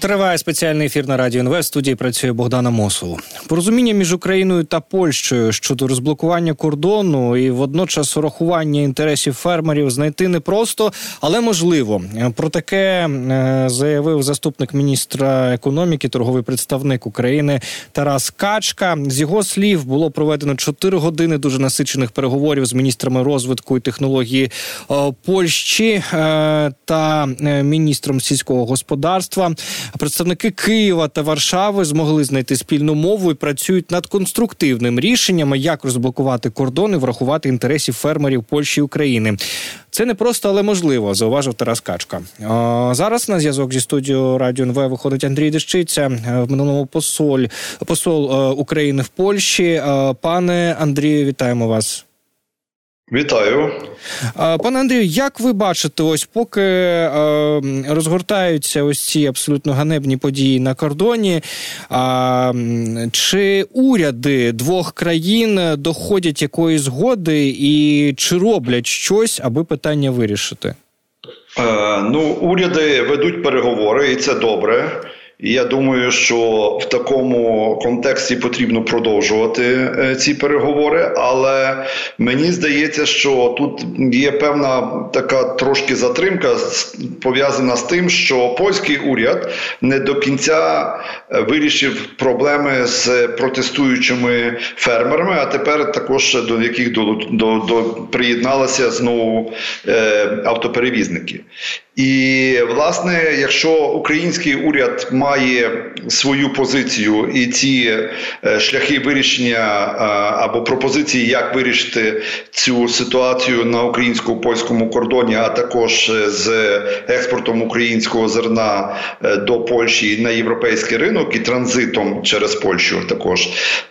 Триває спеціальний ефір на радіо НВ. Студії працює Богдана Мосул. Порозуміння між Україною та Польщею щодо розблокування кордону і водночас урахування інтересів фермерів знайти непросто, але можливо. Про таке е, заявив заступник міністра економіки, торговий представник України Тарас Качка. З його слів було проведено 4 години дуже насичених переговорів з міністрами розвитку і технології е, Польщі е, та міністром сільського господарства. Представники Києва та Варшави змогли знайти спільну мову і працюють над конструктивними рішеннями, як розблокувати кордони, врахувати інтересів фермерів Польщі і України. Це не просто, але можливо, зауважив Тарас Качка. Зараз на зв'язок зі студією Радіо НВ виходить Андрій Дещиця, е, в минулому посоль посол е, України в Польщі. Е, пане Андрію, вітаємо вас. Вітаю, пане Андрію. Як ви бачите, ось поки розгортаються ось ці абсолютно ганебні події на кордоні, чи уряди двох країн доходять якоїсь згоди і чи роблять щось, аби питання вирішити? Е, ну, уряди ведуть переговори, і це добре. І я думаю, що в такому контексті потрібно продовжувати е, ці переговори. Але мені здається, що тут є певна така трошки затримка, пов'язана з тим, що польський уряд не до кінця е, вирішив проблеми з протестуючими фермерами, а тепер також до яких до, до, до приєдналися знову е, автоперевізники. І власне, якщо український уряд має свою позицію і ці е, шляхи вирішення або пропозиції, як вирішити цю ситуацію на українсько польському кордоні, а також з експортом українського зерна е, до Польщі на європейський ринок і транзитом через Польщу, також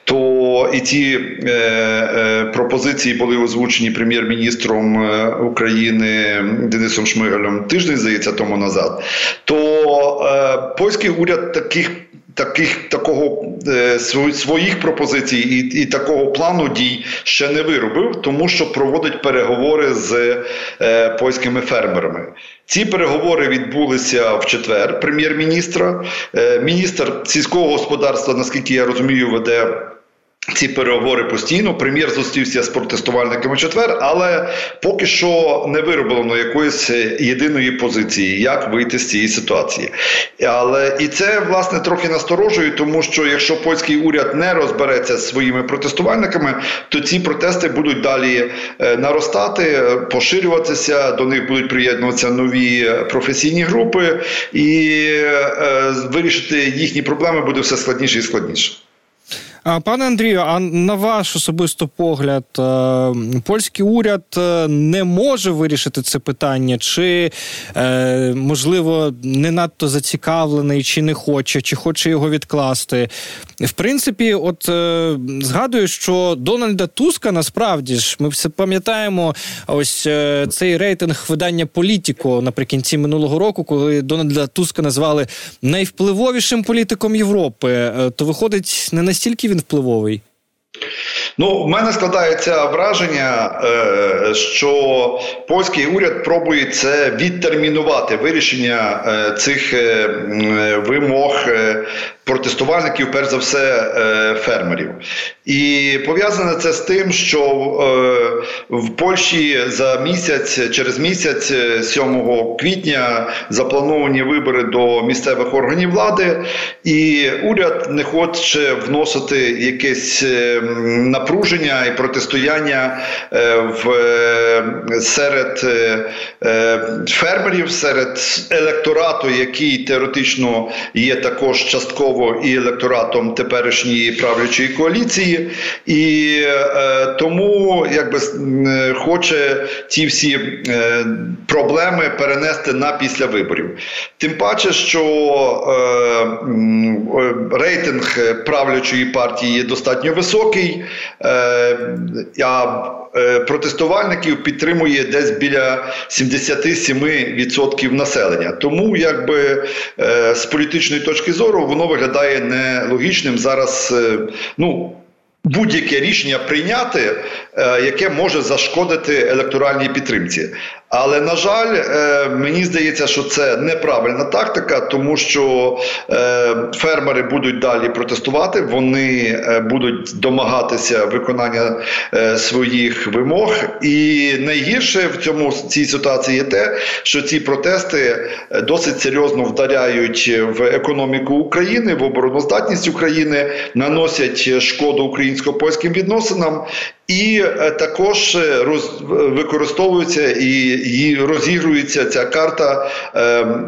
то і ці е, е, пропозиції були озвучені прем'єр-міністром е, України Денисом Шмигалем тиждень, здається, тому назад, то е, польський уряд таких. Таких такого е, своїх пропозицій і і такого плану дій ще не виробив, тому що проводить переговори з е, польськими фермерами. Ці переговори відбулися в четвер. Прем'єр-міністра, е, міністр сільського господарства, наскільки я розумію, веде. Ці переговори постійно. Прем'єр зустрівся з протестувальниками четвер, але поки що не вироблено якоїсь єдиної позиції, як вийти з цієї ситуації. Але і це власне трохи насторожує, тому що якщо польський уряд не розбереться з своїми протестувальниками, то ці протести будуть далі е, наростати, поширюватися. До них будуть приєднуватися нові професійні групи, і е, вирішити їхні проблеми буде все складніше і складніше. Пане Андрію, а на ваш особисто погляд, е, польський уряд е, не може вирішити це питання, чи е, можливо не надто зацікавлений, чи не хоче, чи хоче його відкласти? В принципі, от згадую, що Дональда Туска насправді ж ми все пам'ятаємо ось цей рейтинг видання Політіко наприкінці минулого року, коли Дональда Туска назвали найвпливовішим політиком Європи, то виходить не настільки він він впливовий? Ну, в мене складається враження, е, що польський уряд пробує це відтермінувати вирішення е, цих е, вимог протестувальників, перш за все, фермерів. І пов'язане це з тим, що в Польщі за місяць, через місяць, 7 квітня, заплановані вибори до місцевих органів влади, і уряд не хоче вносити якесь напруження і протистояння е, в е, серед е, фермерів, серед електорату, який теоретично є також частково і електоратом теперішньої правлячої коаліції, і тому якби хоче ці всі проблеми перенести на після виборів. Тим паче, що рейтинг правлячої партії є достатньо високий. Е, а е, протестувальників підтримує десь біля 77% населення. Тому, якби е, з політичної точки зору, воно виглядає нелогічним зараз. ну, Будь-яке рішення прийняти, яке може зашкодити електоральній підтримці. Але на жаль, е, мені здається, що це неправильна тактика, тому що е, фермери будуть далі протестувати, вони е, будуть домагатися виконання своїх вимог. І найгірше в цьому цій ситуації є те, що ці протести досить серйозно вдаряють в економіку України, в обороноздатність України, наносять шкоду українсько польським відносинам. І е, також е, роз, використовується і, і розігрується ця карта е,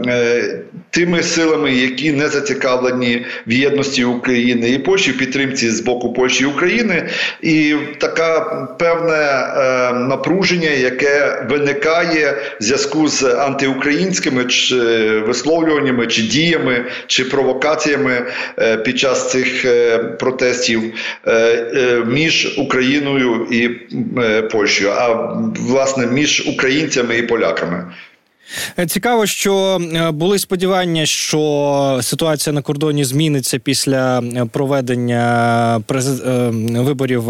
е, тими силами, які не зацікавлені в єдності України і Польщі, в підтримці з боку Польщі і України, і така певне е, напруження, яке виникає в зв'язку з антиукраїнськими чи висловлюваннями, чи діями, чи провокаціями е, під час цих е, протестів між Україною. І е, Польщею, а власне між українцями і поляками. Е, цікаво, що е, були сподівання, що ситуація на кордоні зміниться після е, проведення виборів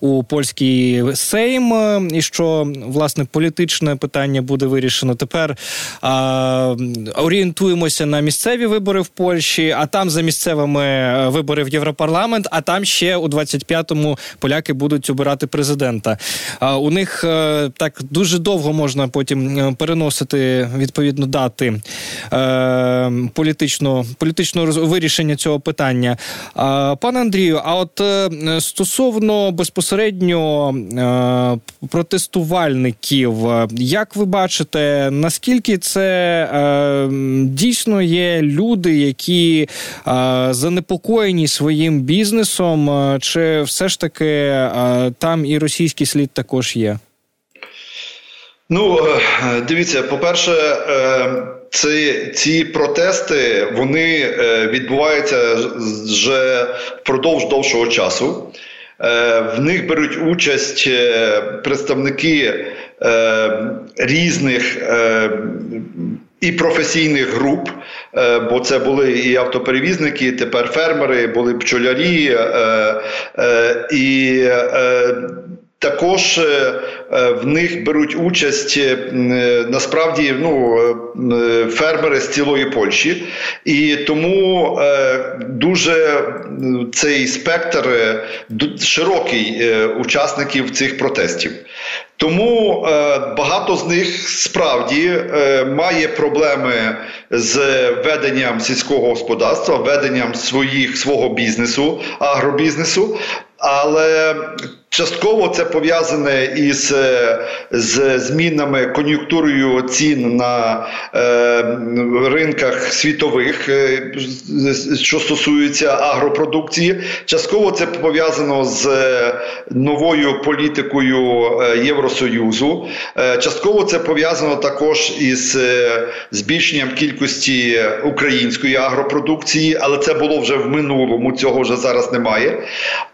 у польський Сейм, і що власне політичне питання буде вирішено. Тепер а, орієнтуємося на місцеві вибори в Польщі, а там за місцевими вибори в Європарламент. А там ще у 25-му поляки будуть обирати президента. А, у них так дуже довго можна потім переносити відповідно дати е, політичного політичного вирішення цього питання. Пане Андрію, а от е, стосовно безпосередньо е, протестувальників, як ви бачите, наскільки це е, дійсно є люди, які занепокоєні своїм бізнесом, чи все ж таки там і російський слід також є? Ну, е, дивіться, по-перше, е, ці ці протести вони е, відбуваються вже впродовж довшого часу. В них беруть участь представники різних і професійних груп, бо це були і автоперевізники, тепер фермери, були пчолярі і також е, е, в них беруть участь е, насправді ну, фермери з цілої Польщі, і тому дуже цей спектр широкий учасників цих протестів. Тому багато з них справді має проблеми з веденням сільського господарства, веденням своїх свого бізнесу, агробізнесу. Але Частково це пов'язане із е, з змінами кон'юнктурою цін на е, ринках світових, е, що стосується агропродукції. Частково це пов'язано з е, новою політикою Євросоюзу. Частково це пов'язано також із збільшенням кількості української агропродукції, але це було вже в минулому. Цього вже зараз немає.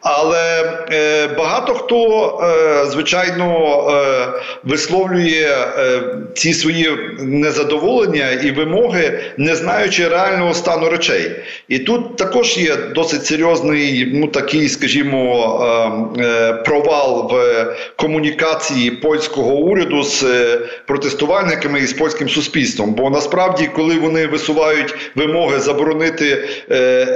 Але е, багато хто, е, звичайно, е, висловлює е, ці свої незадоволення і вимоги, не знаючи реального стану речей. І тут також є досить серйозний, ну такий, скажімо, провал в комунікації польського уряду з протестувальниками і з польським суспільством. Бо насправді, коли вони висувають вимоги заборонити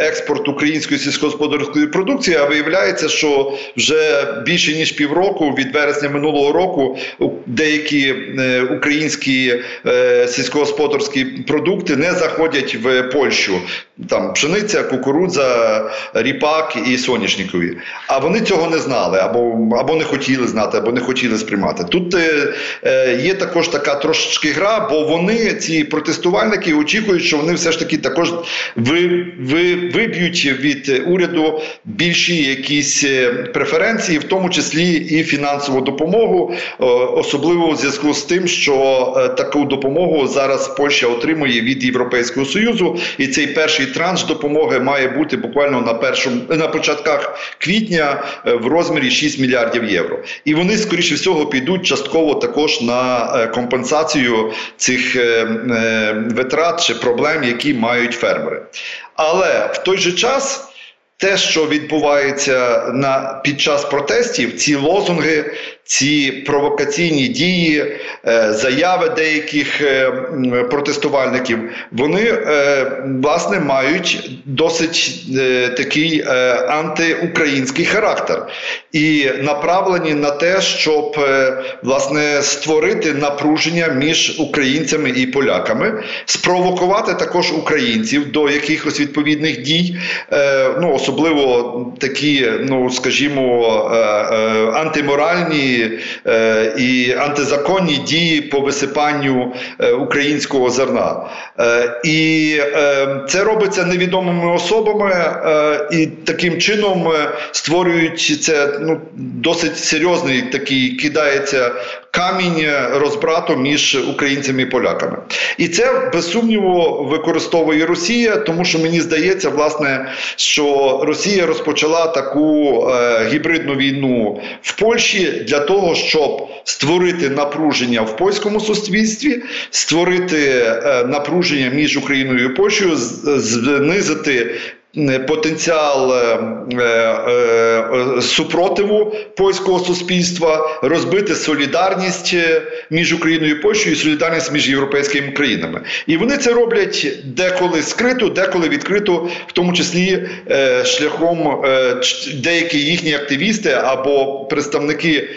експорт української сільськогосподарської продукції, а виявляється, що вже більше ніж півроку від вересня минулого року деякі е, українські е, сільськогосподарські продукти не заходять в Польщу. Там пшениця, кукурудза, ріпак і соняшникові. А вони цього не знали, або або не хотіли знати, або не хотіли сприймати. Тут е, е, є також така трошечки гра, бо вони, ці протестувальники, очікують, що вони все ж таки також ви, ви, виб'ють від уряду більші якісь преференції, в тому числі і фінансову допомогу, е, особливо у зв'язку з тим, що е, таку допомогу зараз Польща отримує від Європейського союзу, і цей перший транш допомоги має бути буквально на першому на початках квітня е, в розмірі 6 мільярдів євро. І вони скоріше всього підуть частково також на компенсацію цих витрат чи проблем, які мають фермери. Але в той же час те, що відбувається на під час протестів, ці лозунги, ці провокаційні дії, е, заяви деяких е, протестувальників, вони е, власне мають досить такий антиукраїнський характер і направлені на те, щоб власне створити напруження між українцями і поляками, спровокувати також українців до якихось відповідних дій, ну особливо такі, ну скажімо, антиморальні. Е, і антизаконні дії по висипанню е, українського зерна. Е, і це робиться невідомими особами, і таким чином створюють це ну, досить серйозний такий кидається камінь розбрату між українцями і поляками. І це без сумніву використовує Росія, тому що мені здається, власне, що Росія розпочала таку е, гібридну війну в Польщі для того, щоб створити напруження в польському суспільстві, створити е, напруження між Україною і Польщею, знизити потенціал е, е, е, супротиву польського суспільства, розбити солідарність між Україною і Польщею і солідарність між європейськими країнами. І вони це роблять деколи скрито, деколи відкрито, в тому числі шляхом деякі їхні активісти або представники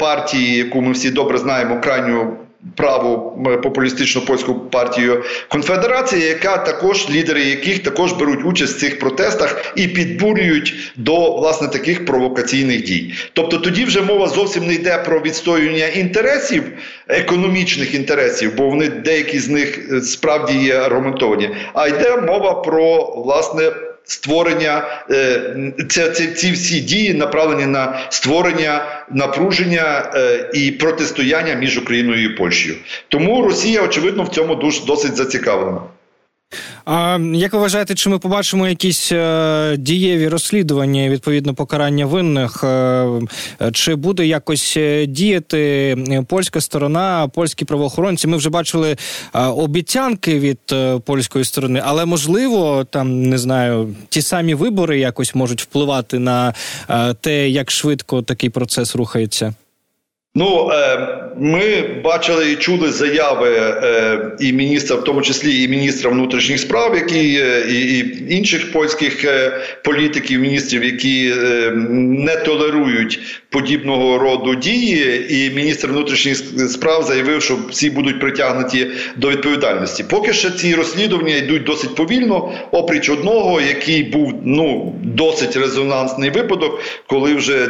партії, яку ми всі добре знаємо, крайню праву популістичну польську партію конфедерації, яка також лідери яких також беруть участь в цих протестах і підбурюють до власне таких провокаційних дій. Тобто тоді вже мова зовсім не йде про відстоювання інтересів, економічних інтересів, бо вони деякі з них е, справді є аргументовані, а йде мова про власне створення е, це, це ці всі дії направлені на створення напруження е, і протистояння між Україною і Польщею. Тому Росія, очевидно, в цьому досить зацікавлена. А як ви вважаєте, чи ми побачимо якісь е, дієві розслідування відповідно покарання винних? Е, чи буде якось е, діяти польська сторона, польські правоохоронці? Ми вже бачили обіцянки від польської сторони, але можливо, там не знаю, ті самі вибори якось можуть впливати на те, як швидко такий процес рухається. Ну, е, ми бачили і чули заяви е, і міністра, в тому числі і міністра внутрішніх справ, які е, і, інших польських політиків, міністрів, які не толерують подібного роду дії. І міністр внутрішніх справ заявив, що всі будуть притягнуті до відповідальності. Поки що ці розслідування йдуть досить повільно, опріч одного, який був ну досить резонансний випадок, коли вже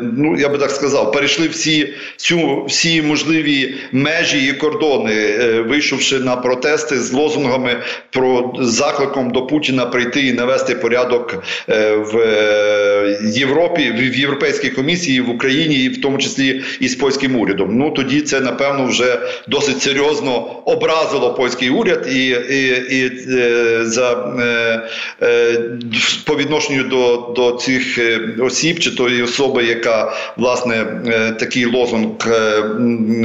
ну я би так сказав, перейшли всі цю всі можливі межі і кордони, е, вийшовши на протести з лозунгами про закликом до Путіна прийти і навести порядок е, в е, Європі, в Європейській комісії, в Україні, і в тому числі і з польським урядом. Ну тоді це напевно вже досить серйозно образило польський уряд і і, і за по відношенню до до цих осіб чи тої особи, яка власне такий лозунг е,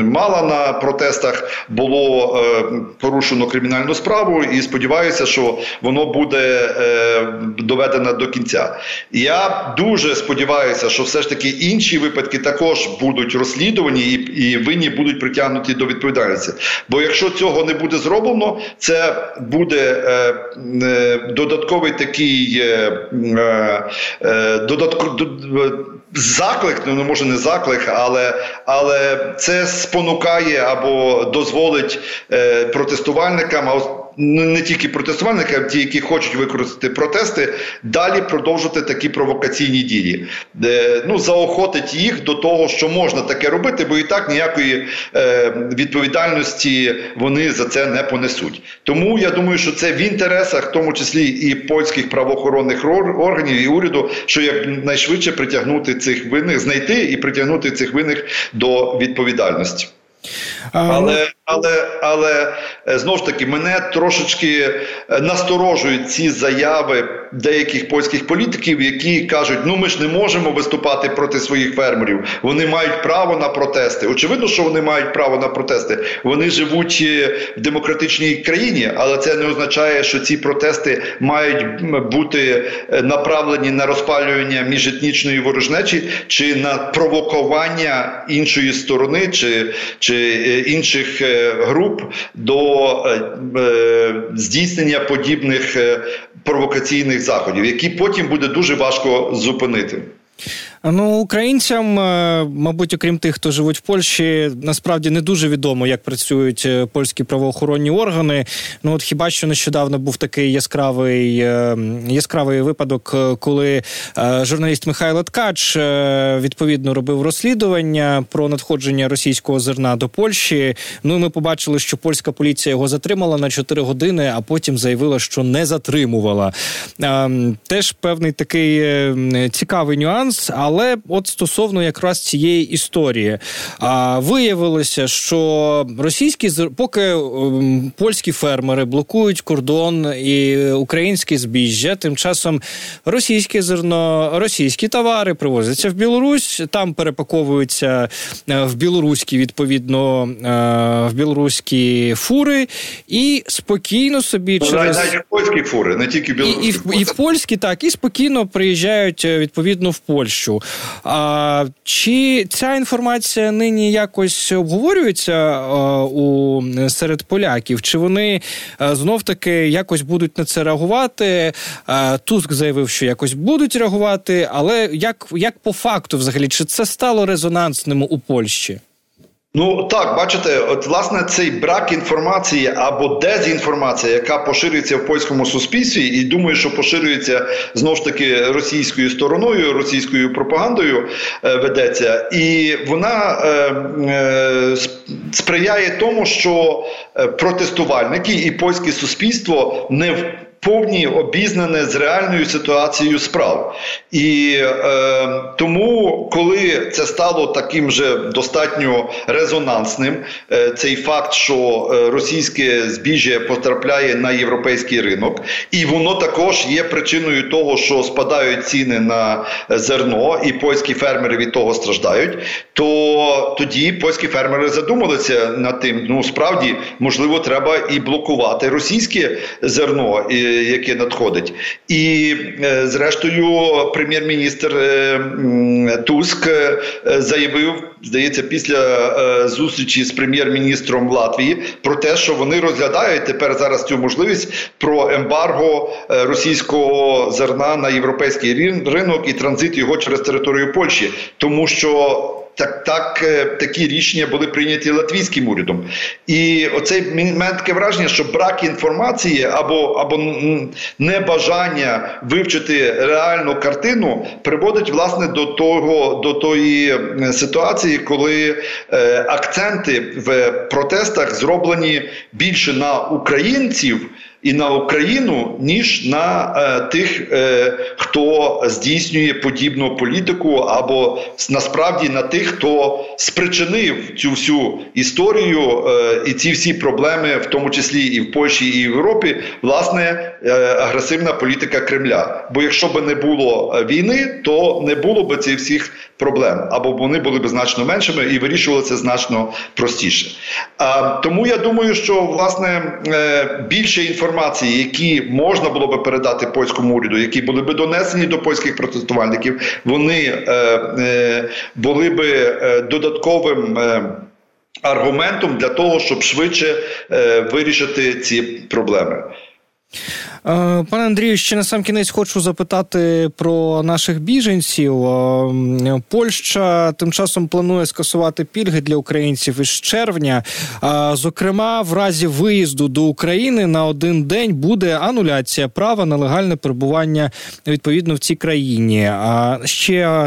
мала на протестах, було е, порушено кримінальну справу, і сподіваюся, що воно буде е, доведено до кінця. Я дуже сподіваюся, що все ж таки інші випадки також будуть розслідувані і, винні будуть притягнуті до відповідальності. Бо якщо цього не буде зроблено, це буде додатковий такий додатковий заклик, ну може не заклик, але але це спонукає або дозволить протестувальникам протестувальникам. Ну, не тільки протестувальники, а ті, які хочуть використати протести, далі продовжувати такі провокаційні дії, де ну заохотить їх до того, що можна таке робити, бо і так ніякої е, відповідальності вони за це не понесуть. Тому я думаю, що це в інтересах, в тому числі і польських правоохоронних органів і уряду, що якнайшвидше притягнути цих винних, знайти і притягнути цих винних до відповідальності. Але але але знову ж таки мене трошечки насторожують ці заяви деяких польських політиків, які кажуть, ну ми ж не можемо виступати проти своїх фермерів. Вони мають право на протести. Очевидно, що вони мають право на протести. Вони живуть в демократичній країні, але це не означає, що ці протести мають бути направлені на розпалювання міжетнічної ворожнечі чи на провокування іншої сторони, чи, чи е, інших е, груп до е, здійснення подібних провокаційних заходів, які потім буде дуже важко зупинити. Ну, українцям, е, мабуть, окрім тих, хто живуть в Польщі, насправді не дуже відомо, як працюють е, польські правоохоронні органи. Ну от хіба що нещодавно був такий яскравий е, яскравий випадок, коли журналіст Михайло Ткач відповідно робив розслідування про надходження російського зерна до Польщі. Ну і ми побачили, що польська поліція його затримала на 4 години, а потім заявила, що не затримувала. Теж певний такий цікавий нюанс. Але от стосовно якраз цієї історії, а виявилося, що російські поки ем, польські фермери блокують кордон і українське збіжжя, тим часом російське зерно, російські товари привозяться в Білорусь, там перепаковуються е, в білоруські відповідно е, в білоруські фури, і спокійно собі ну, через навіть польські фури, не тільки білоруські. І, і, і в польські так і спокійно приїжджають е, відповідно в Польщу. А, Чи ця інформація нині якось обговорюється а, у серед поляків? Чи вони а, знов таки якось будуть на це реагувати? А, Туск заявив, що якось будуть реагувати, але як, як по факту, взагалі, чи це стало резонансним у Польщі? Ну так, бачите, от власне цей брак інформації або дезінформація, яка поширюється в польському суспільстві, і думаю, що поширюється знову ж таки російською стороною, російською пропагандою е, ведеться, і вона е, е, сприяє тому, що е, протестувальники і польське суспільство не в повні обізнане з реальною ситуацією справ. І е, тому, коли це стало таким же достатньо резонансним, е, цей факт, що е, російське збіжжя потрапляє на європейський ринок, і воно також є причиною того, що спадають ціни на зерно, і польські фермери від того страждають, то тоді польські фермери задумалися над тим, ну справді можливо треба і блокувати російське зерно яке надходить. І е, зрештою, прем'єр-міністр е, Туск е, заявив, здається, після зустрічі з прем'єр-міністром Латвії про те, що вони розглядають тепер зараз цю можливість про ембарго російського зерна на європейський ринок і транзит його через територію Польщі, тому що так, так, е, такі рішення були прийняті латвійським урядом. І оцей момент таке враження, що брак інформації або або небажання вивчити реальну картину приводить власне до того до тої ситуації, коли е, акценти в протестах зроблені більше на українців і на Україну, ніж на е, тих, е, хто здійснює подібну політику, або насправді на тих, хто спричинив цю всю історію е, і ці всі проблеми, в тому числі і в Польщі, і в Європі, власне, е, агресивна політика Кремля. Бо якщо б не було е, війни, то не було б цих всіх проблем, або вони були б значно меншими і вирішувалося значно простіше. А тому я думаю, що власне е, більше інформації які можна було би передати польському уряду, які були би донесені до польських протестувальників, вони е, е, були би додатковим. Аргументом для того, щоб швидше е, вирішити ці проблеми. Е, пане Андрію, ще на сам кінець хочу запитати про наших біженців. Е, Польща тим часом планує скасувати пільги для українців із червня. Зокрема, в разі виїзду до України на один день буде ануляція права на легальне перебування відповідно в цій країні. А ще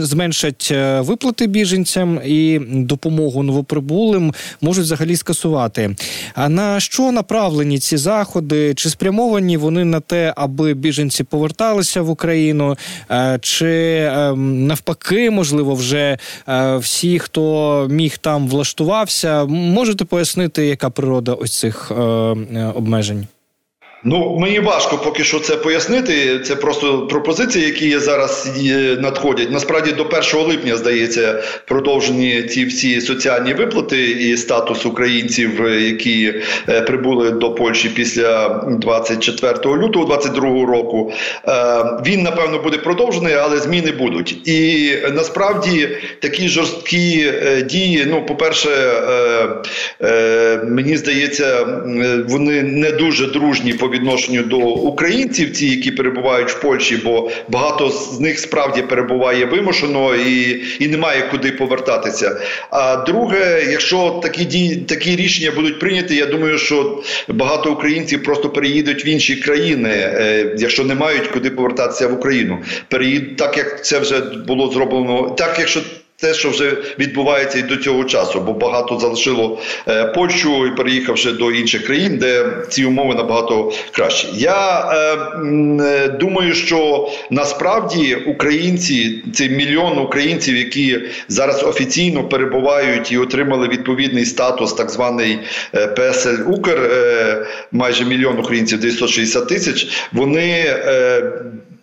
зменшать е, виплати біженцям і допомогу новоприбулим можуть взагалі скасувати. А на що направлені ці заходи? Чи спрямовані налаштовані вони на те, аби біженці поверталися в Україну, чи ем, навпаки, можливо, вже всі, хто міг там влаштувався, можете пояснити, яка природа ось цих обмежень? Ну, мені важко поки що це пояснити. Це просто пропозиції, які є зараз надходять. Насправді до 1 липня здається продовжені ці всі соціальні виплати і статус українців, які е, прибули до Польщі після 24 лютого 2022 року. Е, він напевно буде продовжений, але зміни будуть. І насправді такі жорсткі е, дії. Ну, по-перше, мені здається, вони не дуже дружні по відношенню до українців, ті, які перебувають в Польщі, бо багато з них справді перебуває вимушено і і немає куди повертатися. А друге, якщо такі дії, такі рішення будуть прийняті, я думаю, що багато українців просто переїдуть в інші країни, е, якщо не мають куди повертатися в Україну. Переїдуть так, як це вже було зроблено, так якщо те, що вже відбувається і до цього часу, бо багато залишило е, Польщу і переїхавши до інших країн, де ці умови набагато кращі. Я е, е, думаю, що насправді українці, це мільйон українців, які зараз офіційно перебувають і отримали відповідний статус, так званий е, ПСЛ Укр, е, майже мільйон українців, 960 тисяч. Вони е,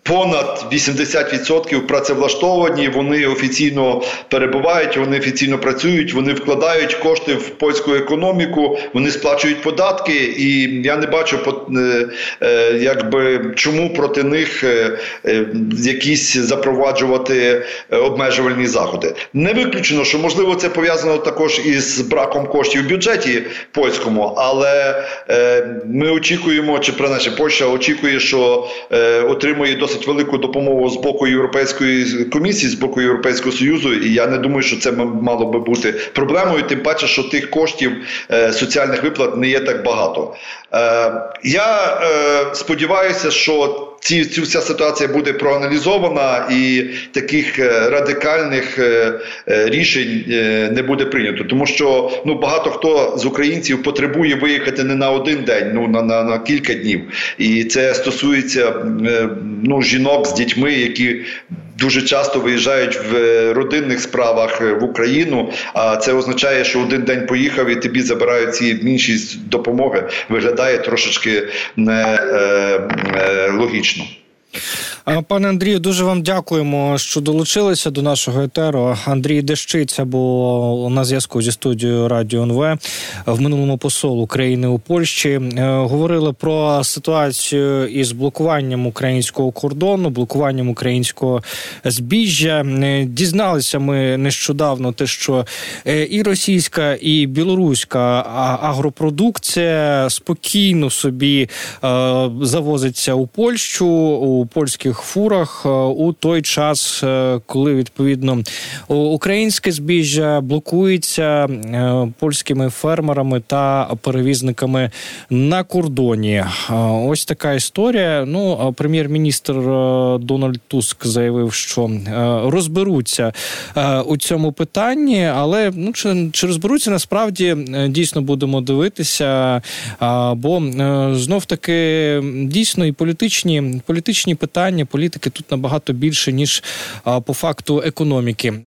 Понад 80% працевлаштовані, вони офіційно перебувають, вони офіційно працюють, вони вкладають кошти в польську економіку, вони сплачують податки, і я не бачу е, е, якби чому проти них е, якісь запроваджувати обмежувальні заходи. Не виключено, що можливо це пов'язано також із браком коштів в бюджеті польському, але ми очікуємо, чи принаймні Польща очікує, що отримує досить досить велику допомогу з боку Європейської комісії, з боку Європейського союзу. І я не думаю, що це мало би бути проблемою. Тим паче, що тих коштів е, соціальних виплат не є так багато. Е, я е, сподіваюся, що ці цю вся ситуація буде проаналізована і таких радикальних рішень не буде прийнято, тому що ну багато хто з українців потребує виїхати не на один день, ну на на, на кілька днів, і це стосується ну жінок з дітьми, які дуже часто виїжджають в родинних справах в Україну. А це означає, що один день поїхав і тобі забирають ці інші допомоги. Виглядає трошечки не е, е, логічно. Пане Андрію, дуже вам дякуємо, що долучилися до нашого етеру. Андрій Дещиця був на зв'язку зі студією Радіо НВ в минулому посол України у Польщі. Е, говорили про ситуацію із блокуванням українського кордону, блокуванням українського збіжжя. Е, дізналися ми нещодавно те, що е, і російська, і білоруська агропродукція спокійно собі завозиться у Польщу у польських фурах е, у той час, е, коли відповідно українське збіжжя блокується е, польськими фермерами та перевізниками на кордоні. Ось така історія. Ну, прем'єр-міністр Дональд Туск заявив, що розберуться у цьому питанні, але ну чи, чи розберуться насправді дійсно будемо дивитися, бо знов таки дійсно і політичні питання політики тут набагато більше ніж по факту економіки.